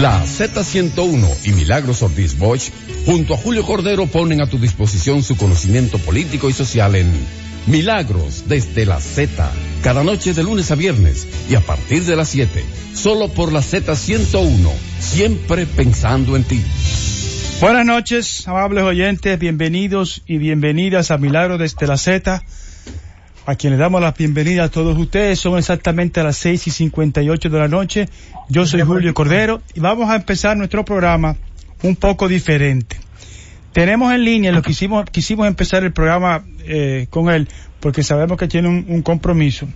La Z101 y Milagros Ortiz Bosch, junto a Julio Cordero, ponen a tu disposición su conocimiento político y social en Milagros desde la Z, cada noche de lunes a viernes y a partir de las 7, solo por la Z101, siempre pensando en ti. Buenas noches, amables oyentes, bienvenidos y bienvenidas a Milagros desde la Z a quien le damos la bienvenida a todos ustedes. Son exactamente a las 6 y 58 de la noche. Yo soy Julio Cordero y vamos a empezar nuestro programa un poco diferente. Tenemos en línea, lo quisimos, quisimos empezar el programa eh, con él porque sabemos que tiene un, compromiso,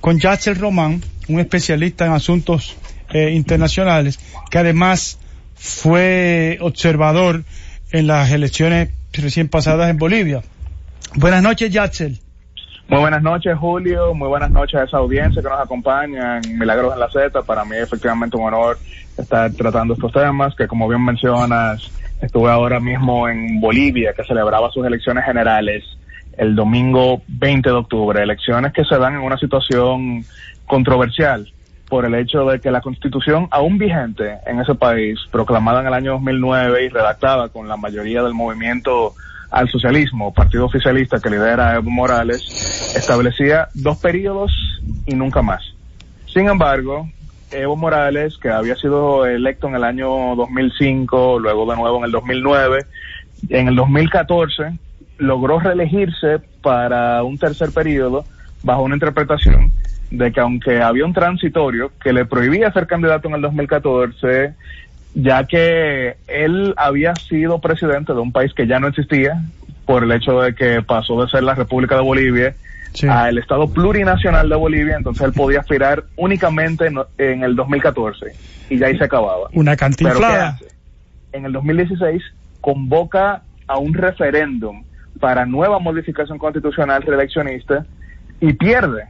con Yatzel Román, un especialista en asuntos eh, internacionales, que además fue observador en las elecciones recién pasadas en Bolivia. Buenas noches, Yatzel. Muy buenas noches, Julio. Muy buenas noches a esa audiencia que nos acompaña en Milagros en la Z. Para mí efectivamente un honor estar tratando estos temas, que como bien mencionas, estuve ahora mismo en Bolivia, que celebraba sus elecciones generales el domingo 20 de octubre. Elecciones que se dan en una situación controversial por el hecho de que la constitución aún vigente en ese país, proclamada en el año 2009 y redactada con la mayoría del movimiento al socialismo, partido oficialista que lidera Evo Morales, establecía dos periodos y nunca más. Sin embargo, Evo Morales, que había sido electo en el año 2005, luego de nuevo en el 2009, en el 2014 logró reelegirse para un tercer periodo bajo una interpretación de que aunque había un transitorio que le prohibía ser candidato en el 2014, ya que él había sido presidente de un país que ya no existía por el hecho de que pasó de ser la República de Bolivia al Estado plurinacional de Bolivia, entonces él podía aspirar únicamente en, el 2014 y ya ahí se acababa. Una cantinflada. En el 2016 convoca a un referéndum para nueva modificación constitucional reeleccionista y pierde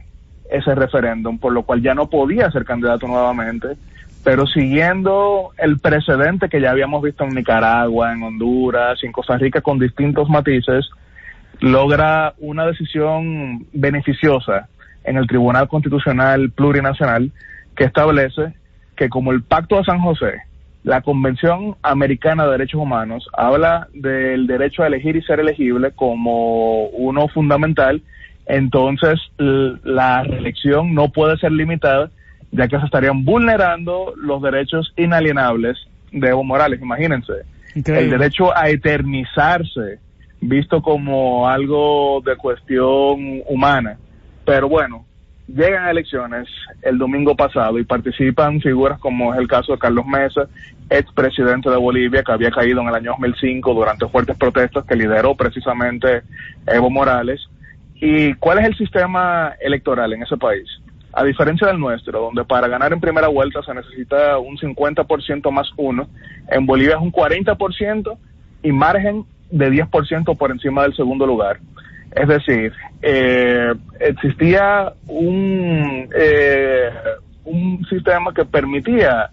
ese referéndum, por lo cual ya no podía ser candidato nuevamente pero siguiendo el precedente que ya habíamos visto en Nicaragua, en Honduras, en Costa Rica con distintos matices, logra una decisión beneficiosa en el Tribunal Constitucional Plurinacional que establece que como el Pacto de San José, la Convención Americana de Derechos Humanos habla del derecho a elegir y ser elegible como uno fundamental, entonces la reelección no puede ser limitada ya que se estarían vulnerando los derechos inalienables de Evo Morales. Imagínense, el derecho a eternizarse, visto como algo de cuestión humana. Pero bueno, llegan a elecciones el domingo pasado y participan figuras como es el caso de Carlos Mesa, expresidente de Bolivia, que había caído en el año 2005 durante fuertes protestas que lideró precisamente Evo Morales. ¿Y cuál es el sistema electoral en ese país? A diferencia del nuestro, donde para ganar en primera vuelta se necesita un 50% más uno, en Bolivia es un 40% y margen de 10% por encima del segundo lugar. Es decir, eh, existía un, eh, un sistema que permitía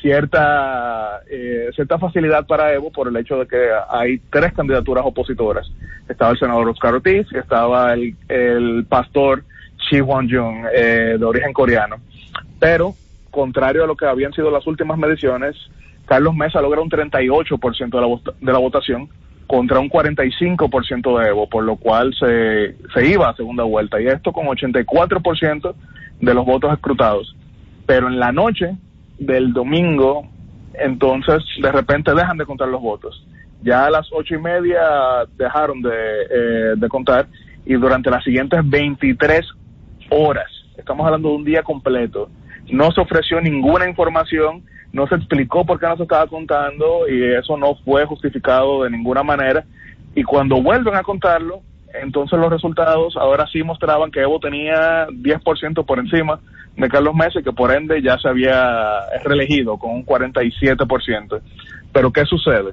cierta eh, cierta facilidad para Evo por el hecho de que hay tres candidaturas opositoras. Estaba el senador Oscar Ortiz, estaba el, el pastor Eh, de origen coreano. Pero, contrario a lo que habían sido las últimas mediciones, Carlos Mesa logra un 38% de la, de la votación contra un 45% de Evo, por lo cual se, se iba a segunda vuelta. Y esto con 84% de los votos escrutados. Pero en la noche del domingo, entonces de repente dejan de contar los votos. Ya a las ocho y media dejaron de, eh, de contar y durante las siguientes 23 horas, estamos hablando de un día completo, no se ofreció ninguna información, no se explicó por qué no se estaba contando y eso no fue justificado de ninguna manera. Y cuando vuelven a contarlo, entonces los resultados ahora sí mostraban que Evo tenía 10% por encima de Carlos Mesa y que por ende ya se había reelegido con un 47%. Pero ¿qué sucede?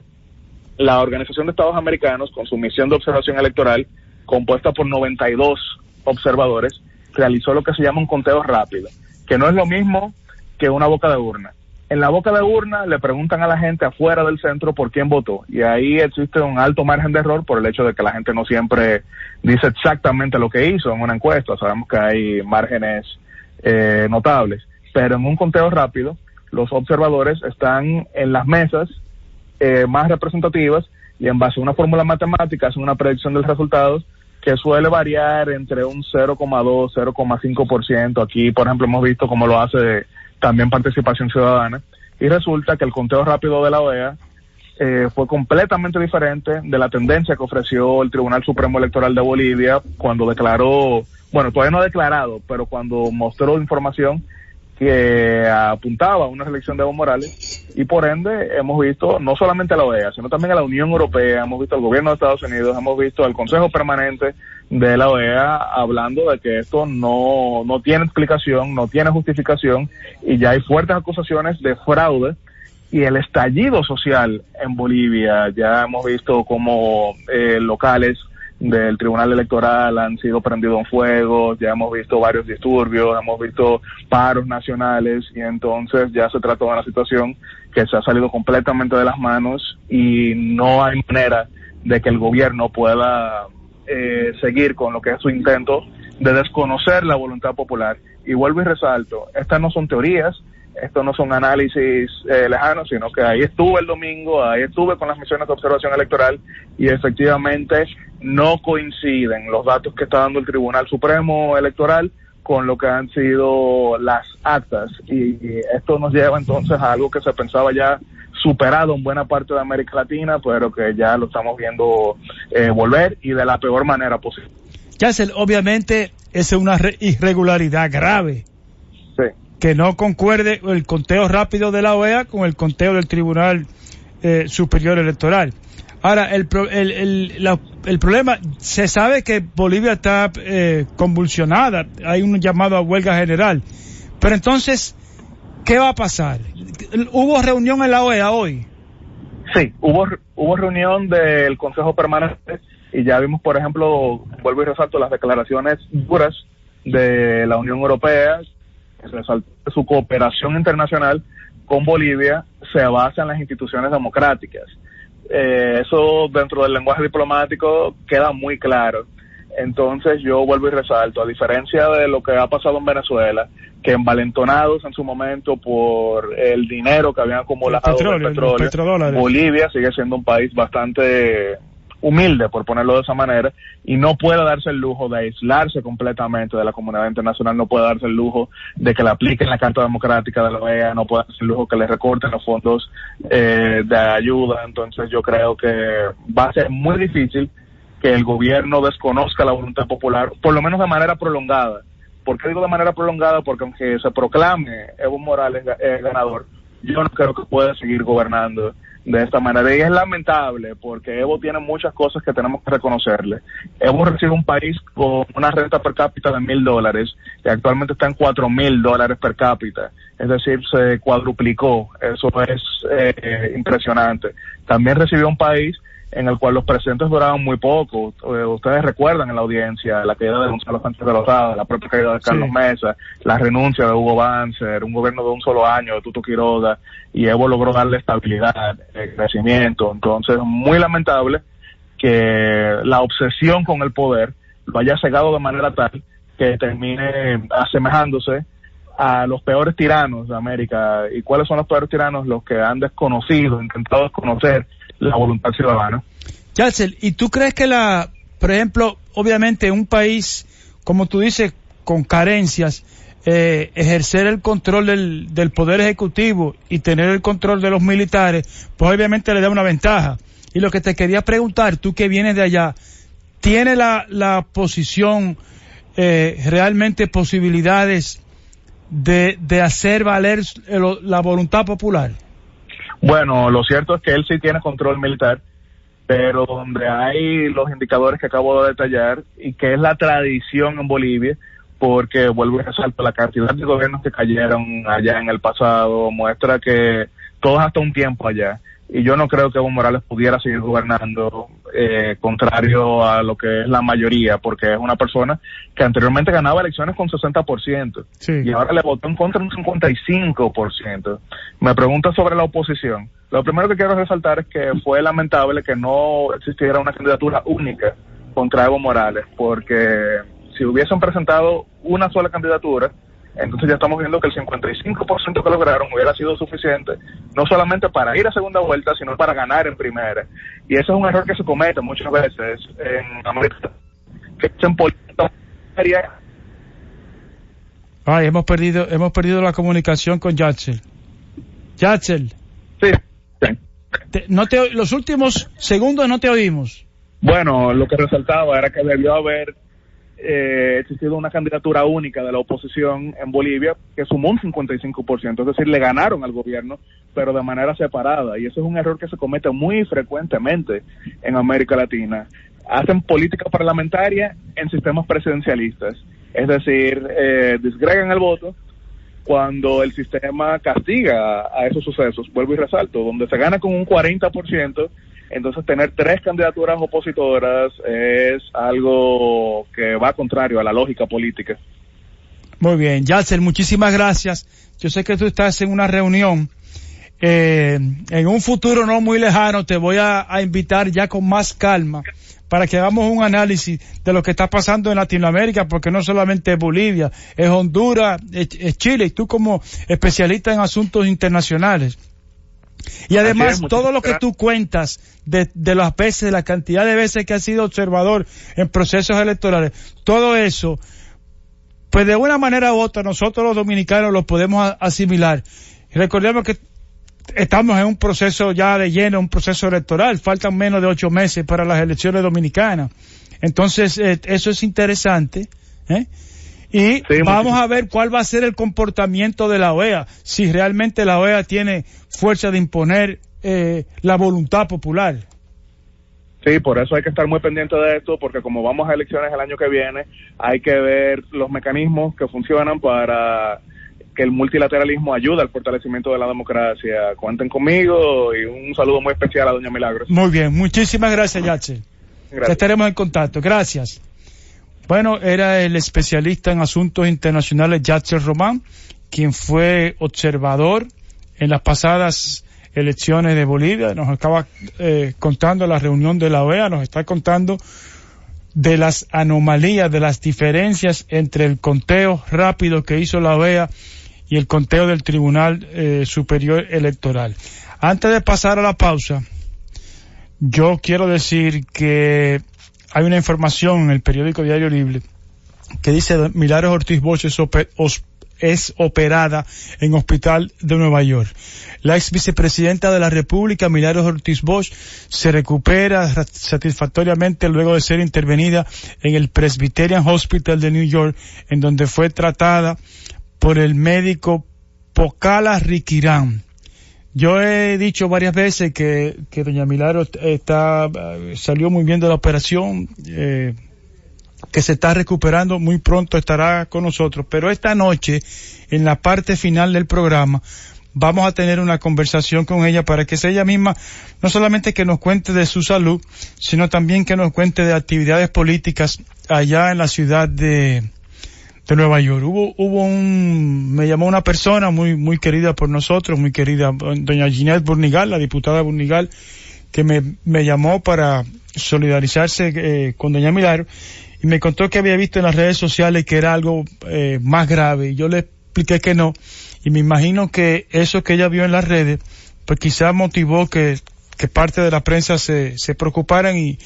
La Organización de Estados Americanos, con su misión de observación electoral, compuesta por 92 observadores, realizó lo que se llama un conteo rápido, que no es lo mismo que una boca de urna. En la boca de urna le preguntan a la gente afuera del centro por quién votó y ahí existe un alto margen de error por el hecho de que la gente no siempre dice exactamente lo que hizo en una encuesta. Sabemos que hay márgenes eh, notables, pero en un conteo rápido los observadores están en las mesas eh, más representativas y en base a una fórmula matemática hacen una predicción de los resultados que suele variar entre un 0,2, 0,5%. Aquí, por ejemplo, hemos visto cómo lo hace también Participación Ciudadana. Y resulta que el conteo rápido de la OEA eh, fue completamente diferente de la tendencia que ofreció el Tribunal Supremo Electoral de Bolivia cuando declaró, bueno, todavía no ha declarado, pero cuando mostró información que apuntaba a una selección de Evo Morales y por ende hemos visto no solamente a la OEA, sino también a la Unión Europea, hemos visto al gobierno de Estados Unidos, hemos visto al Consejo Permanente de la OEA hablando de que esto no, no tiene explicación, no tiene justificación y ya hay fuertes acusaciones de fraude y el estallido social en Bolivia. Ya hemos visto como eh, locales del Tribunal Electoral han sido prendidos en fuego, ya hemos visto varios disturbios, hemos visto paros nacionales y entonces ya se trató de una situación que se ha salido completamente de las manos y no hay manera de que el gobierno pueda eh, seguir con lo que es su intento de desconocer la voluntad popular. Y vuelvo y resalto, estas no son teorías, estos no son análisis eh, lejanos, sino que ahí estuve el domingo, ahí estuve con las misiones de observación electoral y efectivamente no coinciden los datos que está dando el Tribunal Supremo Electoral con lo que han sido las actas y, esto nos lleva entonces a algo que se pensaba ya superado en buena parte de América Latina, pero que ya lo estamos viendo eh, volver y de la peor manera posible. Yassel, obviamente es una irregularidad grave. Que no concuerde el conteo rápido de la OEA con el conteo del Tribunal eh, Superior Electoral. Ahora, el, el, el, el, problema, se sabe que Bolivia está eh, convulsionada, hay un llamado a huelga general, pero entonces, ¿qué va a pasar? ¿Hubo reunión en la OEA hoy? Sí, hubo, hubo reunión del Consejo Permanente y ya vimos, por ejemplo, vuelvo y resalto las declaraciones duras de la Unión Europea, su cooperación internacional con Bolivia se basa en las instituciones democráticas. Eh, eso dentro del lenguaje diplomático queda muy claro. Entonces yo vuelvo y resalto, a diferencia de lo que ha pasado en Venezuela, que envalentonados en su momento por el dinero que habían acumulado el petróleo, Bolivia sigue siendo un país bastante humilde, por ponerlo de esa manera, y no puede darse el lujo de aislarse completamente de la comunidad internacional, no puede darse el lujo de que le apliquen la Carta Democrática de la OEA, no puede darse el lujo que le recorten los fondos eh, de ayuda. Entonces yo creo que va a ser muy difícil que el gobierno desconozca la voluntad popular, por lo menos de manera prolongada. ¿Por qué digo de manera prolongada? Porque aunque se proclame Evo Morales eh, ganador, yo no creo que pueda seguir gobernando de esta manera. Y es lamentable porque Evo tiene muchas cosas que tenemos que reconocerle. Evo recibe un país con una renta per cápita de mil dólares y actualmente está en cuatro mil dólares per cápita. Es decir, se cuadruplicó. Eso es eh, impresionante. También recibió un país en el cual los presidentes duraban muy poco. Eh, ustedes recuerdan en la audiencia la caída de Gonzalo Sánchez de Rosada, la propia caída de Carlos Mesa, la renuncia de Hugo Banzer, un gobierno de un solo año de Tuto Quiroga, y Evo logró darle estabilidad, eh, crecimiento. Entonces, muy lamentable que la obsesión con el poder lo haya cegado de manera tal que termine asemejándose a los peores tiranos de América. ¿Y cuáles son los peores tiranos? Los que han desconocido, intentado desconocer la voluntad ciudadana. ¿y tú crees que la, por ejemplo, obviamente un país, como tú dices, con carencias, eh, ejercer el control del, del poder ejecutivo y tener el control de los militares, pues obviamente le da una ventaja. Y lo que te quería preguntar, tú que vienes de allá, ¿tiene la, la posición eh, realmente posibilidades de, de hacer valer la voluntad popular? Bueno, lo cierto es que él sí tiene control militar, pero donde hay los indicadores que acabo de detallar y que es la tradición en Bolivia, porque vuelvo a resaltar la cantidad de gobiernos que cayeron allá en el pasado, muestra que todos hasta un tiempo allá y yo no creo que Evo Morales pudiera seguir gobernando eh, contrario a lo que es la mayoría, porque es una persona que anteriormente ganaba elecciones con 60% y ahora le votó en contra un 55%. Me pregunta sobre la oposición. Lo primero que quiero resaltar es que fue lamentable que no existiera una candidatura única contra Evo Morales, porque si hubiesen presentado una sola candidatura, Entonces ya estamos viendo que el 55% que lograron hubiera sido suficiente, no solamente para ir a segunda vuelta, sino para ganar en primera. Y eso es un error que se comete muchas veces en América, que en política Ay, hemos perdido, hemos perdido la comunicación con Yatzel. Yatzel. Sí. no te, los últimos segundos no te oímos. Bueno, lo que resaltaba era que debió haber eh, existido una candidatura única de la oposición en Bolivia que sumó un 55%, es decir, le ganaron al gobierno, pero de manera separada. Y eso es un error que se comete muy frecuentemente en América Latina. Hacen política parlamentaria en sistemas presidencialistas, es decir, eh, disgregan el voto cuando el sistema castiga a esos sucesos. Vuelvo y resalto, donde se gana con un 40%, entonces, tener tres candidaturas opositoras es algo que va contrario a la lógica política. Muy bien, Yasser, muchísimas gracias. Yo sé que tú estás en una reunión. Eh, en un futuro no muy lejano te voy a, invitar ya con más calma para que hagamos un análisis de lo que está pasando en Latinoamérica, porque no solamente es Bolivia, es Honduras, es Chile, y tú como especialista en asuntos internacionales y además, todo lo que tú cuentas de, de las veces, de la cantidad de veces que has sido observador en procesos electorales, todo eso, pues de una manera u otra nosotros los dominicanos lo podemos asimilar. Y recordemos que estamos en un proceso ya de lleno, un proceso electoral, faltan menos de ocho meses para las elecciones dominicanas. Entonces, eh, eso es interesante. ¿eh? Y vamos a ver cuál va a ser el comportamiento de la OEA, si realmente la OEA tiene fuerza de imponer eh, la voluntad popular. Sí, por eso hay que estar muy pendiente de esto, porque como vamos a elecciones el año que viene, hay que ver los mecanismos que funcionan para que el multilateralismo ayude al fortalecimiento de la democracia. Cuenten conmigo y un saludo muy especial a Doña Milagros. Muy bien, muchísimas gracias, Yache. Estaremos en contacto. Gracias. Bueno, era el especialista en asuntos internacionales Yatzer Román, quien fue observador en las pasadas elecciones de Bolivia. Nos acaba eh, contando la reunión de la OEA, nos está contando de las anomalías, de las diferencias entre el conteo rápido que hizo la OEA y el conteo del Tribunal eh, Superior Electoral. Antes de pasar a la pausa, yo quiero decir que hay una información en el periódico Diario Libre que dice Milagros Ortiz Bosch es, operada en hospital de Nueva York. La ex vicepresidenta de la República, Milagros Ortiz Bosch, se recupera satisfactoriamente luego de ser intervenida en el Presbyterian Hospital de New York, en donde fue tratada por el médico Pocala Riquirán. Yo he dicho varias veces que, que doña Milagro está, salió muy bien de la operación, eh, que se está recuperando, muy pronto estará con nosotros, pero esta noche, en la parte final del programa, vamos a tener una conversación con ella para que sea ella misma, no solamente que nos cuente de su salud, sino también que nos cuente de actividades políticas allá en la ciudad de, de Nueva York. Hubo, hubo un, me llamó una persona muy, muy querida por nosotros, muy querida, doña Ginette Burnigal, la diputada Burnigal, que me, me llamó para solidarizarse eh, con doña Milagro y me contó que había visto en las redes sociales que era algo eh, más grave y yo le expliqué que no y me imagino que eso que ella vio en las redes pues quizás motivó que, que parte de la prensa se, se preocuparan y,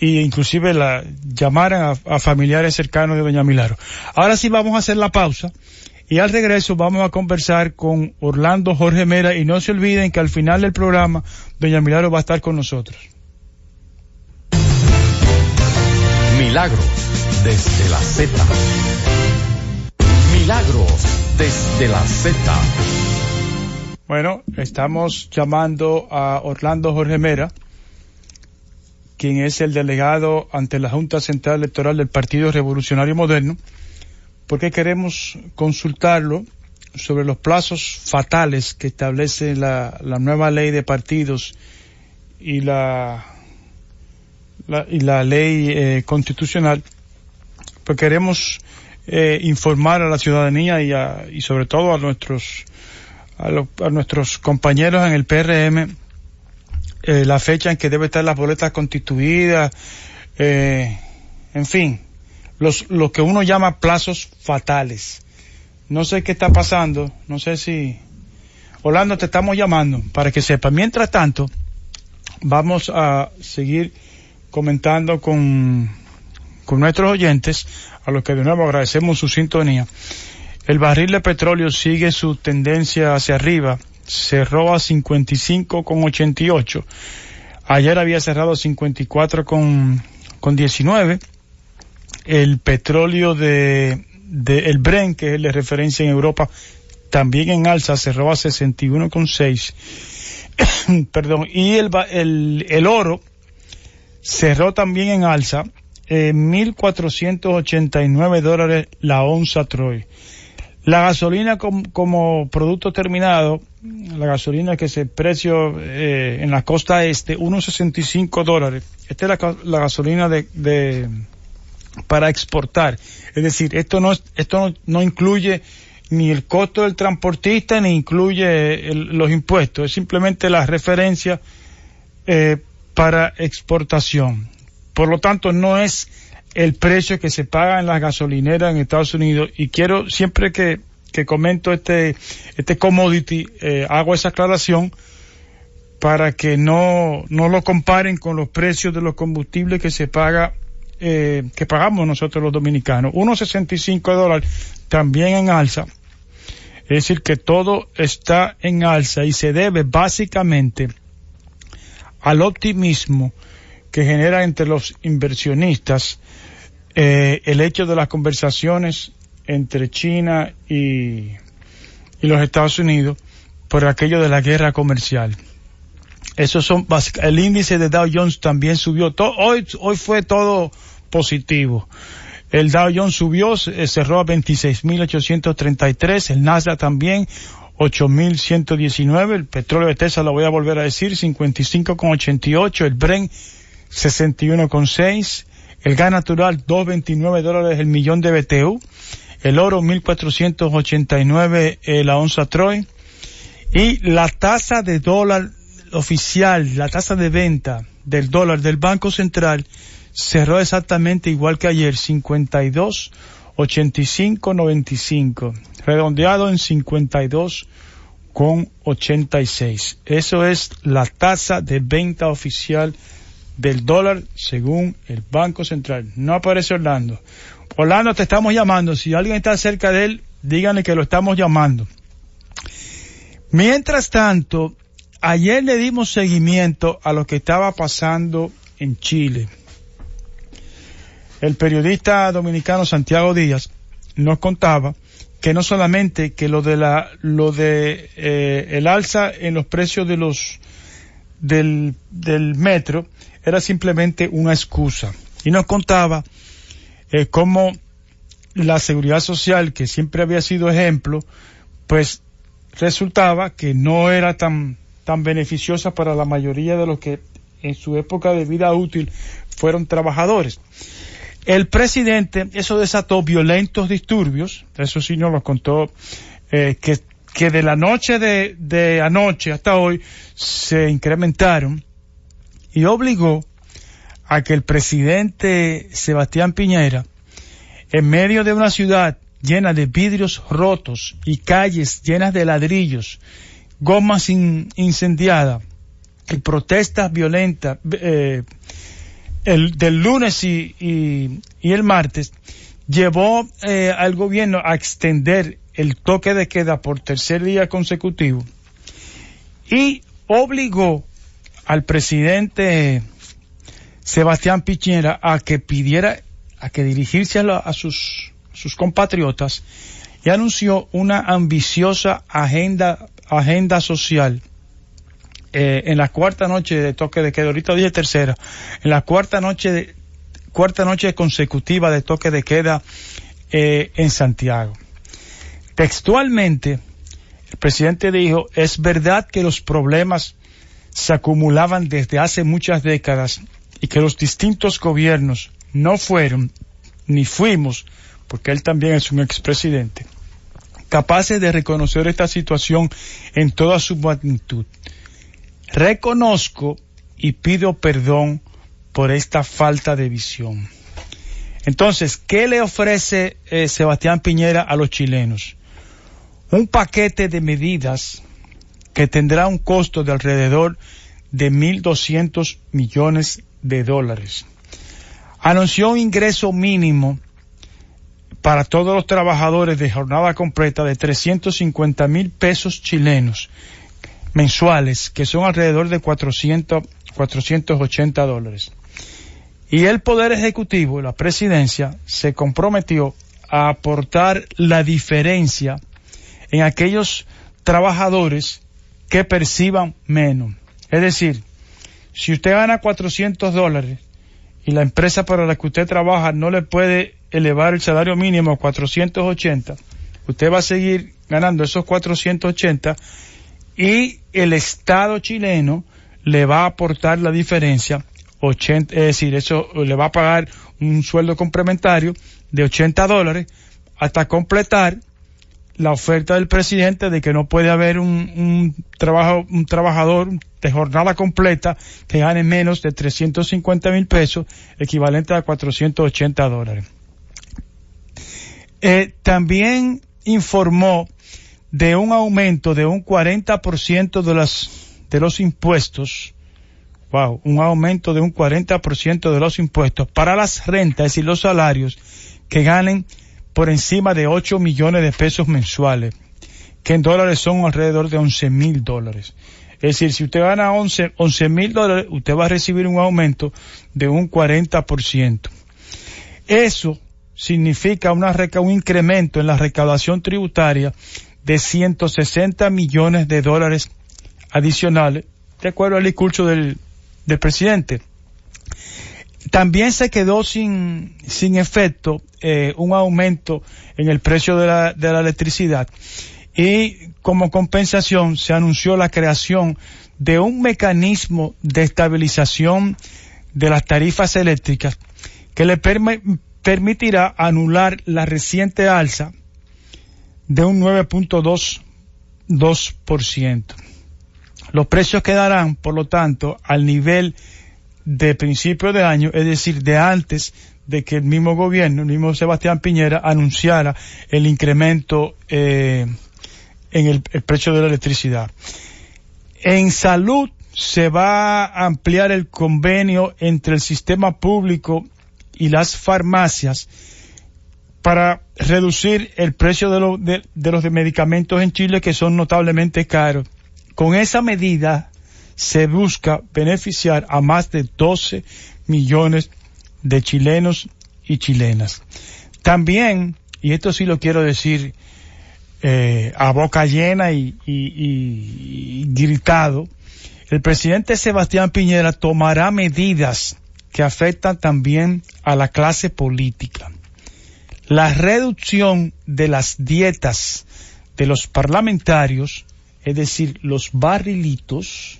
y inclusive la llamaran a, familiares cercanos de Doña Milagro. Ahora sí vamos a hacer la pausa y al regreso vamos a conversar con Orlando Jorge Mera y no se olviden que al final del programa Doña Milagro va a estar con nosotros. Milagros desde la Z. Milagros desde la Z. Bueno, estamos llamando a Orlando Jorge Mera quien es el delegado ante la Junta Central Electoral del Partido Revolucionario Moderno, porque queremos consultarlo sobre los plazos fatales que establece la, nueva ley de partidos y la, y la ley eh, constitucional, pues queremos eh, informar a la ciudadanía y, y sobre todo a nuestros a nuestros compañeros en el PRM eh, la fecha en que debe estar las boletas constituidas, eh, en fin, los, lo que uno llama plazos fatales. no sé qué está pasando, no sé si... Orlando, te estamos llamando para que sepa. Mientras tanto, vamos a seguir comentando con, con nuestros oyentes, a los que de nuevo agradecemos su sintonía. El barril de petróleo sigue su tendencia hacia arriba, cerró a 55,88. Ayer había cerrado a 54 con, con 19. El petróleo de, el Bren, que es de referencia en Europa, también en alza, cerró a 61,6. Perdón. Y el, el, el oro cerró también en alza, eh, 1.489 dólares la onza Troy. La gasolina como producto terminado, la gasolina que se precio eh, en la costa este, 1.65 dólares. Esta es la, gasolina de, de, para exportar. Es decir, esto no, esto no, incluye ni el costo del transportista ni incluye los impuestos. Es simplemente la referencia eh, para exportación. Por lo tanto, no es el precio que se paga en las gasolineras en Estados Unidos y quiero siempre que, que comento este, este commodity, eh, hago esa aclaración para que no, no lo comparen con los precios de los combustibles que se paga, eh, que pagamos nosotros los dominicanos. 1.65 dólares también en alza. Es decir, que todo está en alza y se debe básicamente al optimismo que genera entre los inversionistas eh, el hecho de las conversaciones entre China y, y los Estados Unidos por aquello de la guerra comercial. Esos son el índice de Dow Jones también subió. hoy, hoy fue todo positivo. El Dow Jones subió, eh, cerró a 26.833, el Nasdaq también 8.119, el petróleo de Tesla lo voy a volver a decir, 55,88, el Brent 61,6, el gas natural 2.29 dólares el millón de BTU, el oro 1.489 eh, la onza Troy y la tasa de dólar oficial, la tasa de venta del dólar del Banco Central cerró exactamente igual que ayer, 52 85 95, redondeado en 52 con 86. Eso es la tasa de venta oficial del dólar según el Banco Central. No aparece Orlando. Orlando, te estamos llamando. Si alguien está cerca de él, díganle que lo estamos llamando. Mientras tanto, ayer le dimos seguimiento a lo que estaba pasando en Chile. El periodista dominicano Santiago Díaz nos contaba que no solamente que lo de la lo de eh, el alza en los precios de los del, del metro era simplemente una excusa. Y nos contaba eh, cómo la seguridad social que siempre había sido ejemplo pues resultaba que no era tan tan beneficiosa para la mayoría de los que en su época de vida útil fueron trabajadores. El presidente, eso desató violentos disturbios, eso sí nos lo contó, eh, que, que de la noche de, de anoche hasta hoy se incrementaron y obligó a que el presidente Sebastián Piñera, en medio de una ciudad llena de vidrios rotos y calles llenas de ladrillos, gomas incendiadas y protestas violentas, eh, el, del lunes y, y, el martes, llevó eh, al gobierno a extender el toque de queda por tercer día consecutivo y obligó al presidente Sebastián Piñera a que pidiera, a que dirigirse a, sus, sus compatriotas y anunció una ambiciosa agenda, agenda social eh, en la cuarta noche de toque de queda, ahorita dije tercera, en la cuarta noche de, cuarta noche consecutiva de toque de queda eh, en Santiago. Textualmente, el presidente dijo, es verdad que los problemas se acumulaban desde hace muchas décadas y que los distintos gobiernos no fueron ni fuimos, porque él también es un expresidente, capaces de reconocer esta situación en toda su magnitud reconozco y pido perdón por esta falta de visión. Entonces, ¿qué le ofrece eh, Sebastián Piñera a los chilenos? un paquete de medidas que tendrá un costo de alrededor de 1.200 millones de dólares. Anunció un ingreso mínimo para todos los trabajadores de jornada completa de 350 mil pesos chilenos mensuales, que son alrededor de 400, 480 dólares. Y el Poder Ejecutivo, la presidencia, se comprometió a aportar la diferencia en aquellos trabajadores que perciban menos. Es decir, si usted gana 400 dólares y la empresa para la que usted trabaja no le puede elevar el salario mínimo a 480, usted va a seguir ganando esos 480 y el Estado chileno le va a aportar la diferencia, 80, es decir, eso le va a pagar un sueldo complementario de 80 dólares hasta completar la oferta del presidente de que no puede haber un, trabajo, un trabajador de jornada completa que gane menos de 350 mil pesos, equivalente a 480 dólares. Eh, también informó de un aumento de un 40% de las de los impuestos. Wow, un aumento de un 40% de los impuestos para las rentas, y los salarios que ganen por encima de 8 millones de pesos mensuales, que en dólares son alrededor de 11 mil dólares. Es decir, si usted gana 11 mil dólares, usted va a recibir un aumento de un 40%. Eso significa una un incremento en la recaudación tributaria de 160 millones de dólares adicionales, de acuerdo al discurso del, del presidente. También se quedó sin, sin efecto eh, un aumento en el precio de la, de la electricidad y como compensación se anunció la creación de un mecanismo de estabilización de las tarifas eléctricas que le permitirá anular la reciente alza de un 9.2%. Los precios quedarán, por lo tanto, al nivel de principio de año, es decir, de antes de que el mismo gobierno, el mismo Sebastián Piñera, anunciara el incremento eh, en el, precio de la electricidad. En salud se va a ampliar el convenio entre el sistema público y las farmacias para reducir el precio de, de, los medicamentos en Chile que son notablemente caros. Con esa medida se busca beneficiar a más de 12 millones de chilenos y chilenas. También, y esto sí lo quiero decir eh, a boca llena y, y, gritado, el presidente Sebastián Piñera tomará medidas que afectan también a la clase política. La reducción de las dietas de los parlamentarios, es decir, los barrilitos,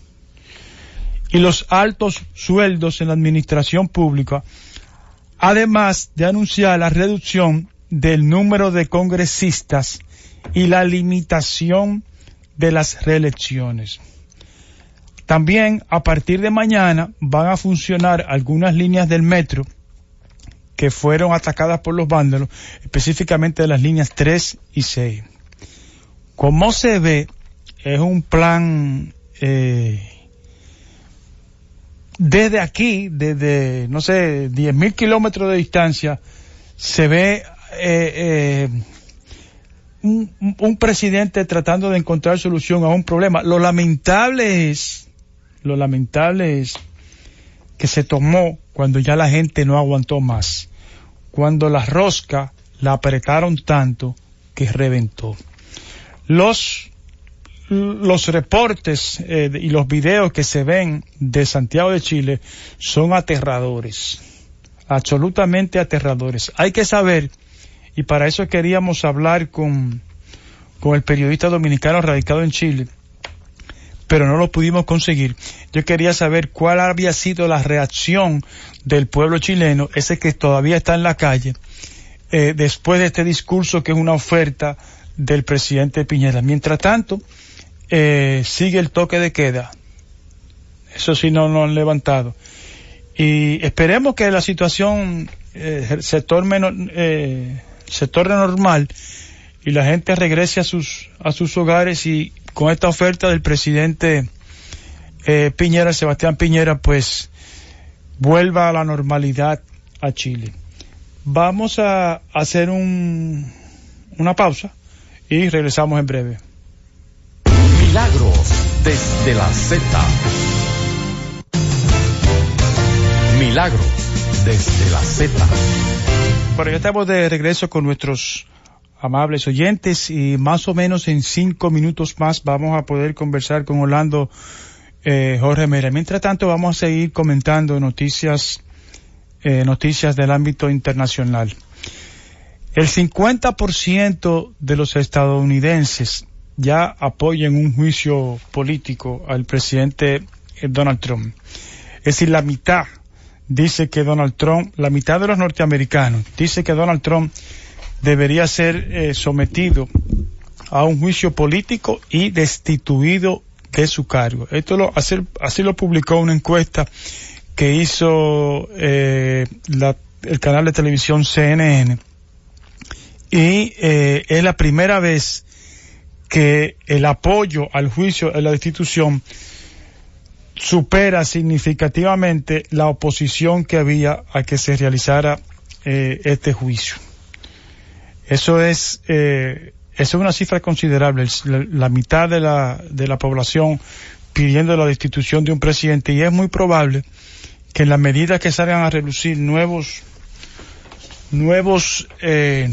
y los altos sueldos en la administración pública, además de anunciar la reducción del número de congresistas y la limitación de las reelecciones. También a partir de mañana van a funcionar algunas líneas del metro que fueron atacadas por los vándalos, específicamente las líneas 3 y 6. Como se ve, es un plan eh, desde aquí, desde, no sé, 10.000 kilómetros de distancia, se ve eh, eh, un, presidente tratando de encontrar solución a un problema. Lo lamentable es, lo lamentable es que se tomó cuando ya la gente no aguantó más, cuando la rosca la apretaron tanto que reventó. Los los reportes eh, y los videos que se ven de Santiago de Chile son aterradores, absolutamente aterradores. Hay que saber, y para eso queríamos hablar con, con el periodista dominicano radicado en Chile, pero no lo pudimos conseguir. Yo quería saber cuál había sido la reacción del pueblo chileno, ese que todavía está en la calle, eh, después de este discurso que es una oferta del presidente Piñera. Mientras tanto, eh, sigue el toque de queda. Eso sí no lo han levantado. Y esperemos que la situación eh, se, torne, eh, se torne normal y la gente regrese a sus, a sus hogares y con esta oferta del presidente eh, Piñera, Sebastián Piñera, pues vuelva a la normalidad a Chile. Vamos a hacer un, una pausa y regresamos en breve. Milagros desde la Z. Milagros desde la Z. Bueno, ya estamos de regreso con nuestros amables oyentes y más o menos en cinco minutos más vamos a poder conversar con Orlando eh, Jorge Mera. Mientras tanto vamos a seguir comentando noticias, eh, noticias del ámbito internacional. El 50% de los estadounidenses ya apoyan un juicio político al presidente eh, Donald Trump. Es decir, la mitad dice que Donald Trump, la mitad de los norteamericanos dice que Donald Trump debería ser eh, sometido a un juicio político y destituido de su cargo. Esto lo, así, lo publicó una encuesta que hizo eh, el canal de televisión CNN. Y eh, es la primera vez que el apoyo al juicio de la destitución supera significativamente la oposición que había a que se realizara este juicio. Eso es, eh, eso es una cifra considerable. La, mitad de la, de la población pidiendo la destitución de un presidente y es muy probable que en la medida que salgan a relucir nuevos, nuevos, eh,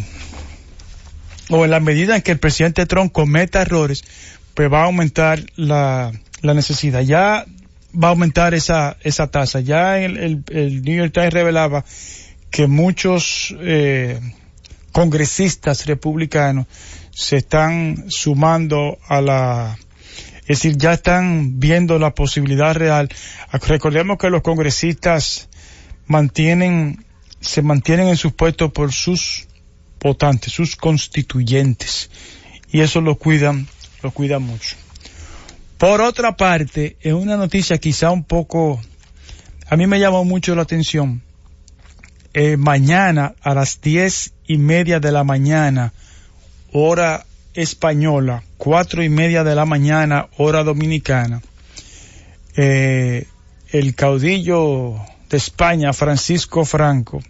o en la medida en que el presidente Trump cometa errores, pues va a aumentar la, la necesidad. Ya va a aumentar esa, esa tasa. Ya el, el, el New York Times revelaba que muchos eh, congresistas republicanos se están sumando a la, es decir, ya están viendo la posibilidad real. Recordemos que los congresistas mantienen, se mantienen en sus puestos por sus sus constituyentes, y eso lo cuidan, lo cuidan mucho. Por otra parte, es una noticia quizá un poco, a mí me llamó mucho la atención, eh, mañana a las diez y media de la mañana, hora española, cuatro y media de la mañana, hora dominicana, eh, el caudillo de España, Francisco Franco,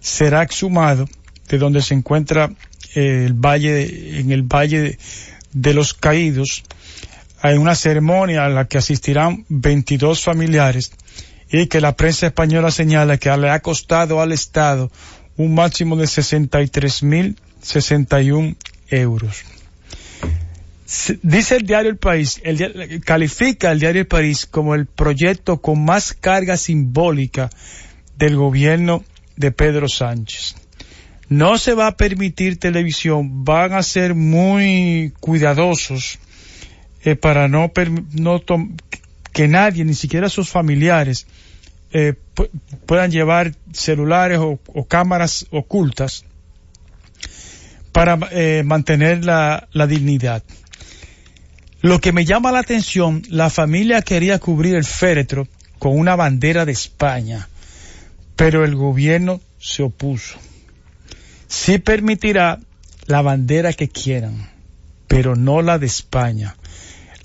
será exhumado de donde se encuentra eh, el valle, en el valle de los caídos, hay una ceremonia a la que asistirán 22 familiares y que la prensa española señala que le ha costado al Estado un máximo de 63.061 euros. Dice el diario El País, el, califica el diario El País como el proyecto con más carga simbólica del gobierno de Pedro Sánchez. No se va a permitir televisión, van a ser muy cuidadosos eh, para no, no que nadie, ni siquiera sus familiares, eh, puedan llevar celulares o, cámaras ocultas para eh, mantener la, la, dignidad. Lo que me llama la atención, la familia quería cubrir el féretro con una bandera de España, pero el gobierno se opuso. Sí permitirá la bandera que quieran, pero no la de España.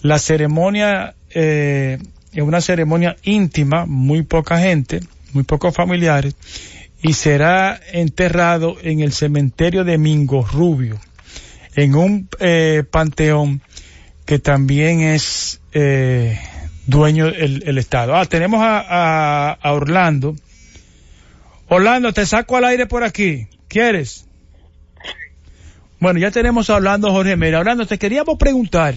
La ceremonia eh, es una ceremonia íntima, muy poca gente, muy pocos familiares, y será enterrado en el cementerio de Mingo Rubio, en un eh, panteón que también es eh, dueño del Estado. Ah, tenemos a, a, Orlando. Orlando, te saco al aire por aquí. ¿Quieres? Bueno, ya tenemos a Orlando Jorge Mera. Orlando, te queríamos preguntar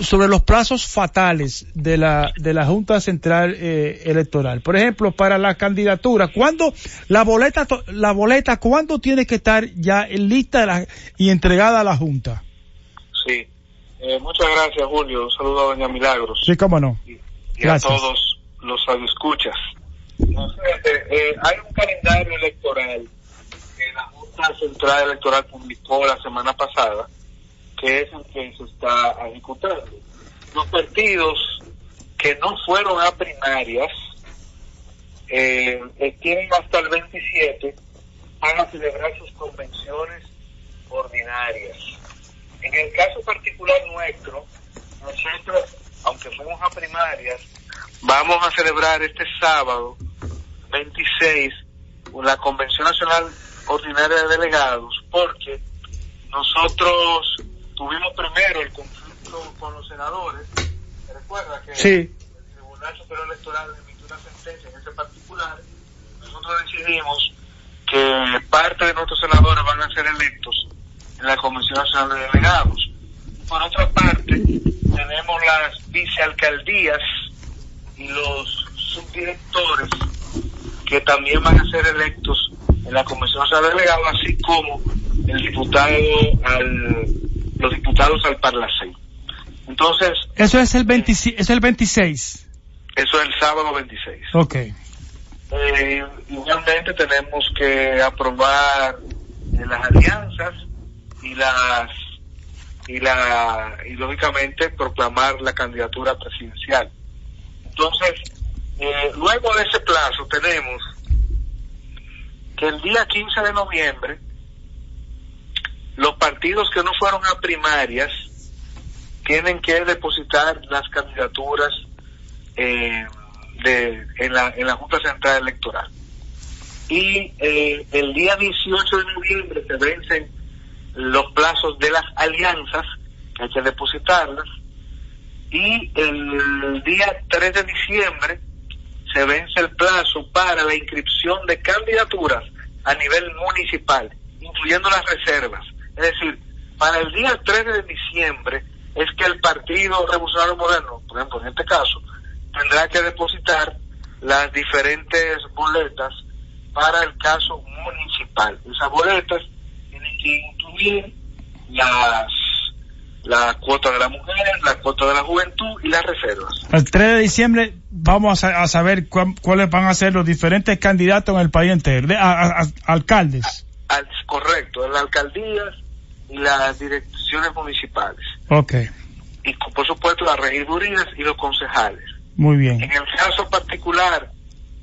sobre los plazos fatales de la, de la Junta Central eh, Electoral. Por ejemplo, para la candidatura, ¿cuándo la boleta, la boleta, cuándo tiene que estar ya lista y entregada a la Junta? Sí. Eh, muchas gracias, Julio. Un saludo a Doña Milagros. Sí, cómo no. Y, a todos los escuchas. Eh, hay un calendario electoral que la Junta Central Electoral publicó la semana pasada que es el que se está ejecutando. Los partidos que no fueron a primarias eh, tienen hasta el 27 para celebrar sus convenciones ordinarias. En el caso particular nuestro, nosotros, aunque fuimos a primarias, vamos a celebrar este sábado 26 la Convención Nacional Ordinaria de Delegados, porque nosotros tuvimos primero el conflicto con los senadores. recuerda que sí. el Tribunal Superior Electoral emitió una sentencia en ese particular? Nosotros decidimos que parte de nuestros senadores van a ser electos en la Convención Nacional de Delegados. Por otra parte, tenemos las vicealcaldías y los subdirectores que también van a ser electos en la Convención Nacional de Delegados, así como el diputado al, los diputados al Parlacén. Entonces... Eso es el, 26, es el 26. Eso es el sábado 26. Ok. Eh, igualmente tenemos que aprobar eh, las alianzas y las y la y lógicamente proclamar la candidatura presidencial. Entonces, eh, luego de ese plazo tenemos que el día 15 de noviembre los partidos que no fueron a primarias tienen que depositar las candidaturas eh, en, la, en la Junta Central Electoral. Y eh, el día 18 de noviembre se vencen los plazos de las alianzas, hay que depositarlas, y el día 3 de diciembre se vence el plazo para la inscripción de candidaturas a nivel municipal, incluyendo las reservas. Es decir, para el día 3 de diciembre es que el Partido Revolucionario Moderno, por ejemplo, en este caso, tendrá que depositar las diferentes boletas para el caso municipal. Esas boletas tienen que incluir las la cuota de la mujer, la cuota de la juventud y las reservas. El 3 de diciembre vamos a, saber cuáles van a ser los diferentes candidatos en el país entero, a, alcaldes. correcto, en las alcaldías y las direcciones municipales. Ok. Y por supuesto las regidurías y los concejales. Muy bien. En el caso particular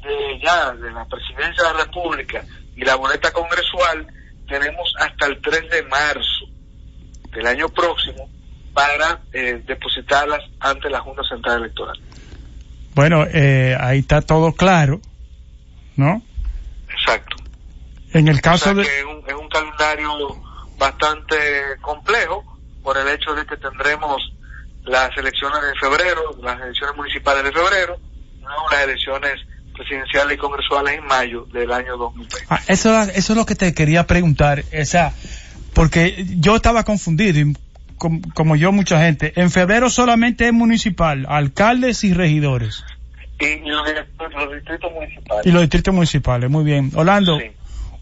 de ya de la presidencia de la República y la boleta congresual, tenemos hasta el 3 de marzo del año próximo para eh, depositarlas ante la Junta Central Electoral. Bueno, eh, ahí está todo claro, ¿no? Exacto. En el caso de... es, un, es un calendario bastante complejo por el hecho de que tendremos las elecciones de febrero, las elecciones municipales de febrero, luego las elecciones presidenciales y congresuales en mayo del año 2020. Ah, eso, eso es lo que te quería preguntar, esa, porque yo estaba confundido, y como, yo mucha gente, en febrero solamente es municipal, alcaldes y regidores. Y, los, distritos municipales. Y los distritos municipales, muy bien. Orlando,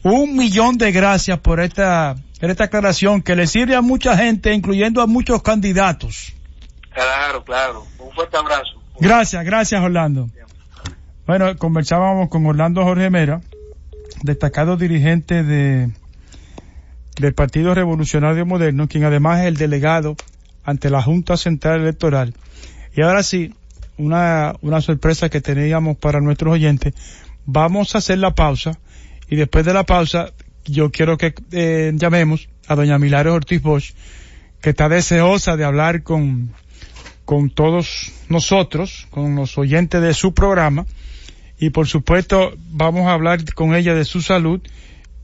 un millón de gracias por esta, por esta aclaración que le sirve a mucha gente, incluyendo a muchos candidatos. Claro, claro. Un fuerte abrazo. Gracias, gracias Orlando. Bueno, conversábamos con Orlando Jorge Mera, destacado dirigente de del Partido Revolucionario Moderno, quien además es el delegado ante la Junta Central Electoral. Y ahora sí, una, una sorpresa que teníamos para nuestros oyentes. Vamos a hacer la pausa y después de la pausa yo quiero que eh, llamemos a doña Milagros Ortiz Bosch, que está deseosa de hablar con con todos nosotros, con los oyentes de su programa y por supuesto vamos a hablar con ella de su salud